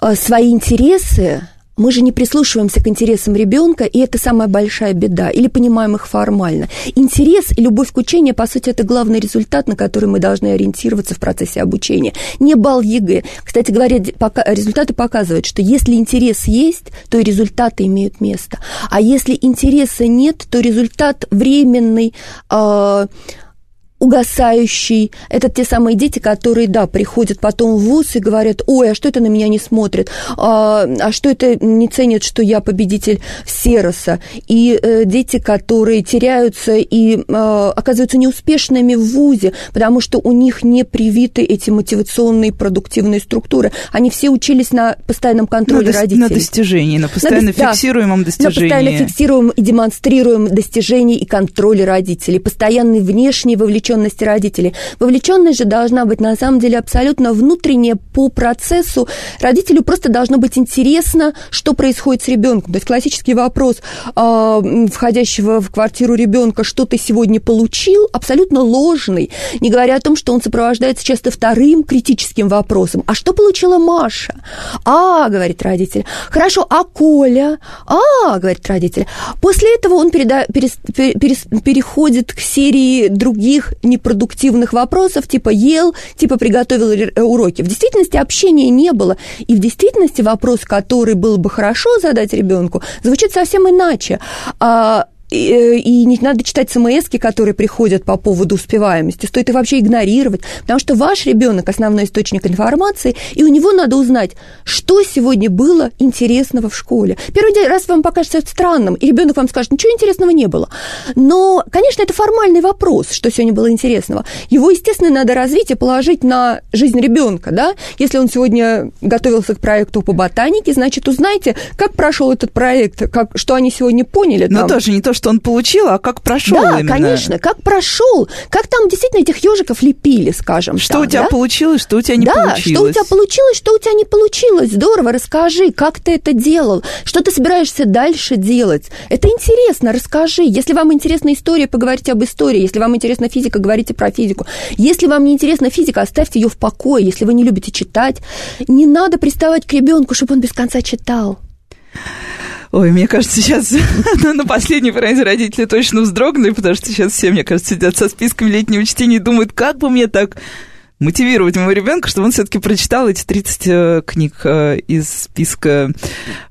э, свои интересы, мы же не прислушиваемся к интересам ребенка, и это самая большая беда, или понимаем их формально. Интерес и любовь к учению, по сути, это главный результат, на который мы должны ориентироваться в процессе обучения. Не балл ЕГЭ. Кстати говоря, пока, результаты показывают, что если интерес есть, то и результаты имеют место. А если интереса нет, то результат временный, э, угасающий. Это те самые дети, которые, да, приходят потом в ВУЗ и говорят, ой, а что это на меня не смотрит? А, а что это не ценят, что я победитель Сероса? И э, дети, которые теряются и э, оказываются неуспешными в ВУЗе, потому что у них не привиты эти мотивационные продуктивные структуры. Они все учились на постоянном контроле на родителей. На достижении, на постоянно на, фиксируемом да, достижении. На постоянно фиксируемом и демонстрируемом достижении и контроле родителей. Постоянный внешний вовлеченность вовлеченности родителей. Вовлеченность же должна быть на самом деле абсолютно внутренняя по процессу. Родителю просто должно быть интересно, что происходит с ребенком. То есть классический вопрос э, входящего в квартиру ребенка, что ты сегодня получил, абсолютно ложный. Не говоря о том, что он сопровождается часто вторым критическим вопросом. А что получила Маша? А, говорит родитель. Хорошо, а Коля? А, говорит родитель. После этого он переда- перес- перес- переходит к серии других непродуктивных вопросов, типа ел, типа приготовил э, уроки. В действительности общения не было. И в действительности вопрос, который было бы хорошо задать ребенку, звучит совсем иначе. И, э, и не надо читать смс которые приходят по поводу успеваемости. Стоит их вообще игнорировать, потому что ваш ребенок основной источник информации, и у него надо узнать, что сегодня было интересного в школе. Первый раз вам покажется это странным, и ребенок вам скажет, ничего интересного не было. Но, конечно, это формальный вопрос, что сегодня было интересного. Его, естественно, надо развить и положить на жизнь ребенка, да? Если он сегодня готовился к проекту по ботанике, значит, узнайте, как прошел этот проект, как, что они сегодня поняли. Но тоже не то, что он получил, а как прошел Да, именно. конечно, как прошел, как там действительно этих ежиков лепили, скажем Что так, у тебя да? получилось, что у тебя не да, получилось. что у тебя получилось, что у тебя не получилось. Здорово, расскажи, как ты это делал, что ты собираешься дальше делать. Это интересно, расскажи. Если вам интересна история, поговорите об истории. Если вам интересна физика, говорите про физику. Если вам не интересна физика, оставьте ее в покое. Если вы не любите читать, не надо приставать к ребенку, чтобы он без конца читал. Ой, мне кажется, сейчас на последней фразе родители точно вздрогнули, потому что сейчас все, мне кажется, сидят со списком летнего чтения и думают, как бы мне так мотивировать моего ребенка, чтобы он все-таки прочитал эти 30 э, книг э, из списка,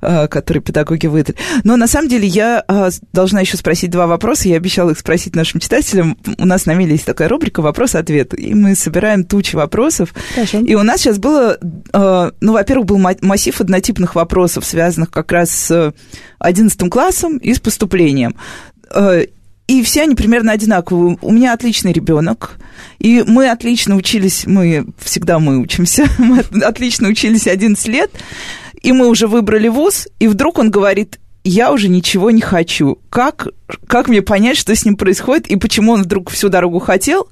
э, который педагоги выдали. Но на самом деле я должна еще спросить два вопроса. Я обещала их спросить нашим читателям. У нас на миле есть такая рубрика «Вопрос-ответ», и мы собираем тучи вопросов. Хорошо. И у нас сейчас было, ну, во-первых, был массив однотипных вопросов, связанных как раз с 11 классом и с поступлением. И все они примерно одинаковые. У меня отличный ребенок, и мы отлично учились, мы всегда мы учимся, мы отлично учились 11 лет, и мы уже выбрали вуз, и вдруг он говорит, я уже ничего не хочу. Как, как мне понять, что с ним происходит, и почему он вдруг всю дорогу хотел,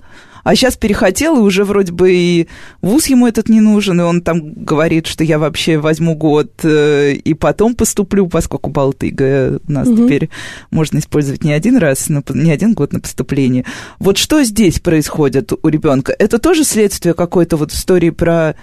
А сейчас перехотел, и уже вроде бы и вуз ему этот не нужен, и он там говорит, что я вообще возьму год э, и потом поступлю, поскольку балл ТИГа у нас угу. теперь можно использовать не один раз, не один год на поступление. Вот что здесь происходит у ребенка? Это тоже следствие какой-то вот истории про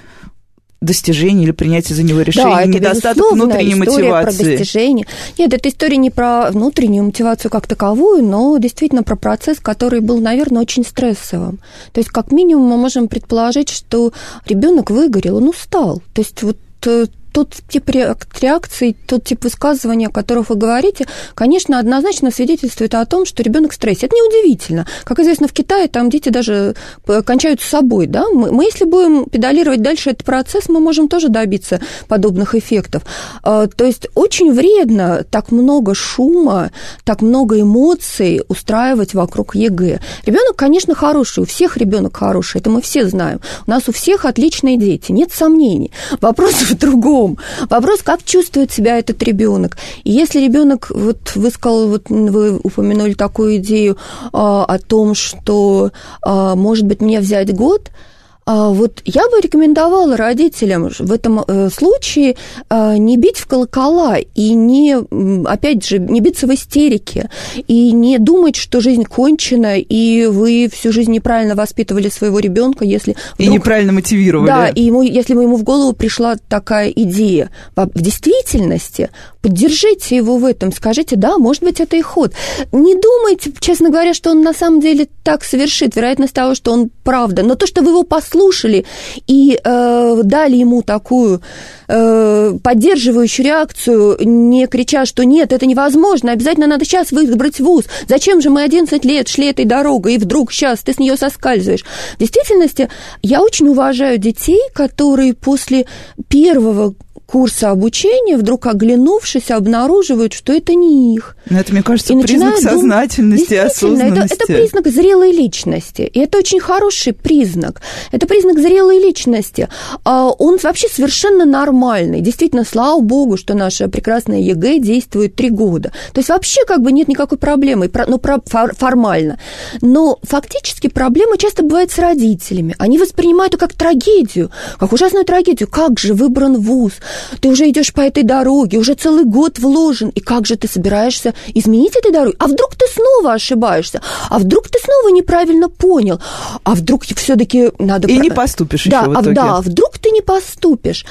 достижение или принятие за него решения, да, недостаток внутренней мотивации. Про достижение. Нет, это история не про внутреннюю мотивацию как таковую, но действительно про процесс, который был, наверное, очень стрессовым. То есть, как минимум, мы можем предположить, что ребенок выгорел, он устал. То есть, вот э, тот тип реакций, тот тип высказывания, о которых вы говорите, конечно, однозначно свидетельствует о том, что ребенок в стрессе. Это неудивительно. Как известно, в Китае там дети даже э, кончают с собой. Да? Мы, мы, если будем педалировать дальше этот процесс, мы можем тоже добиться подобных эффектов. А, то есть очень вредно так много шума, так много эмоций устраивать вокруг ЕГЭ. Ребенок, конечно, хороший, у всех ребенок хороший, это мы все знаем. У нас у всех отличные дети, нет сомнений. Вопрос в другом другом. Вопрос, как чувствует себя этот ребенок. И если ребенок, вот вы сказали, вот вы упомянули такую идею а, о том, что, а, может быть, мне взять год, вот я бы рекомендовала родителям в этом э, случае а, не бить в колокола и не, опять же, не биться в истерике и не думать, что жизнь кончена, и вы всю жизнь неправильно воспитывали своего ребенка, если... Вдруг... И неправильно мотивировали. Да, и ему, если ему в голову пришла такая идея. В действительности поддержите его в этом, скажите, да, может быть, это и ход. Не думайте, честно говоря, что он на самом деле так совершит. Вероятность того, что он правда. Но то, что вы его послушаете, послушали и э, дали ему такую э, поддерживающую реакцию, не крича, что нет, это невозможно, обязательно надо сейчас выбрать вуз. Зачем же мы 11 лет шли этой дорогой, и вдруг сейчас ты с нее соскальзываешь? В действительности, я очень уважаю детей, которые после первого курса обучения, вдруг оглянувшись, обнаруживают, что это не их. Но это, мне кажется, и признак сознательности и осознанности. Это, это признак зрелой личности. И это очень хороший признак. Это признак зрелой личности. А Он вообще совершенно нормальный. Действительно, слава богу, что наша прекрасная ЕГЭ действует три года. То есть вообще как бы нет никакой проблемы, ну, формально. Но фактически проблема часто бывает с родителями. Они воспринимают это как трагедию, как ужасную трагедию. Как же выбран вуз? Ты уже идешь по этой дороге, уже целый год вложен, и как же ты собираешься изменить этой дороги? А вдруг ты снова ошибаешься? А вдруг ты снова неправильно понял? А вдруг все-таки надо... И не поступишь да, еще в итоге. А, да, а вдруг ты не поступишь?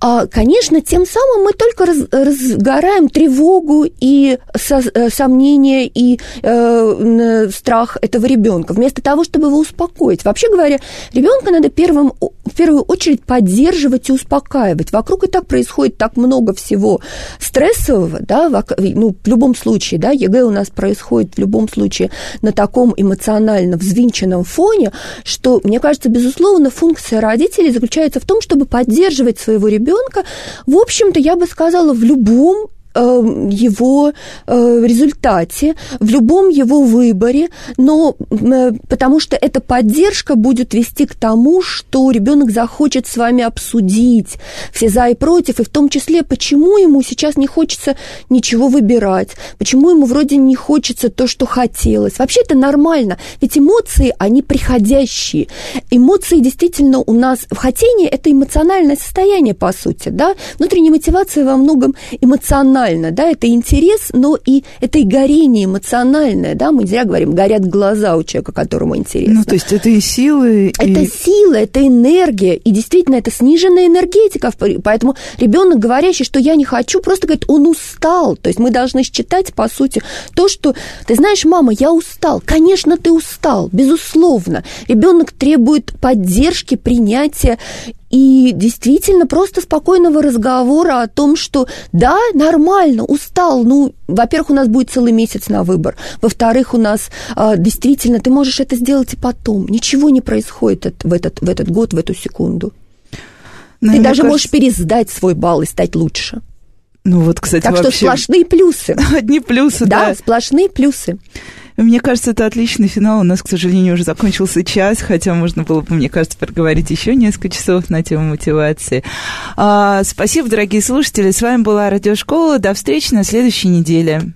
А, конечно, тем самым мы только раз, разгораем тревогу и со, э, сомнения и э, страх этого ребенка, вместо того, чтобы его успокоить. Вообще говоря, ребенка надо первым, в первую очередь поддерживать и успокаивать. Вокруг и так происходит так много всего стрессового, да, ну, в любом случае, да, ЕГЭ у нас происходит в любом случае на таком эмоционально взвинченном фоне, что, мне кажется, безусловно, функция родителей заключается в том, чтобы поддерживать своего ребенка, в общем-то, я бы сказала, в любом его э, результате, в любом его выборе, но э, потому что эта поддержка будет вести к тому, что ребенок захочет с вами обсудить все за и против, и в том числе, почему ему сейчас не хочется ничего выбирать, почему ему вроде не хочется то, что хотелось. Вообще это нормально, ведь эмоции, они приходящие. Эмоции действительно у нас в хотении – это эмоциональное состояние, по сути, да? Внутренняя мотивация во многом эмоциональная эмоционально, да, это интерес, но и это и горение эмоциональное, да, мы зря говорим, горят глаза у человека, которому интересно. Ну, то есть это и силы, Это и... сила, это энергия, и действительно это сниженная энергетика, поэтому ребенок, говорящий, что я не хочу, просто говорит, он устал, то есть мы должны считать, по сути, то, что, ты знаешь, мама, я устал, конечно, ты устал, безусловно, ребенок требует поддержки, принятия и действительно просто спокойного разговора о том, что да, нормально, устал. Ну, во-первых, у нас будет целый месяц на выбор. Во-вторых, у нас а, действительно ты можешь это сделать и потом. Ничего не происходит в этот, в этот год, в эту секунду. Но ты даже кажется... можешь пересдать свой балл и стать лучше. Ну вот, кстати, так вообще... что сплошные плюсы. Одни плюсы, да. Да, сплошные плюсы. Мне кажется, это отличный финал. У нас, к сожалению, уже закончился час, хотя можно было бы, мне кажется, проговорить еще несколько часов на тему мотивации. А, спасибо, дорогие слушатели. С вами была Радиошкола. До встречи на следующей неделе.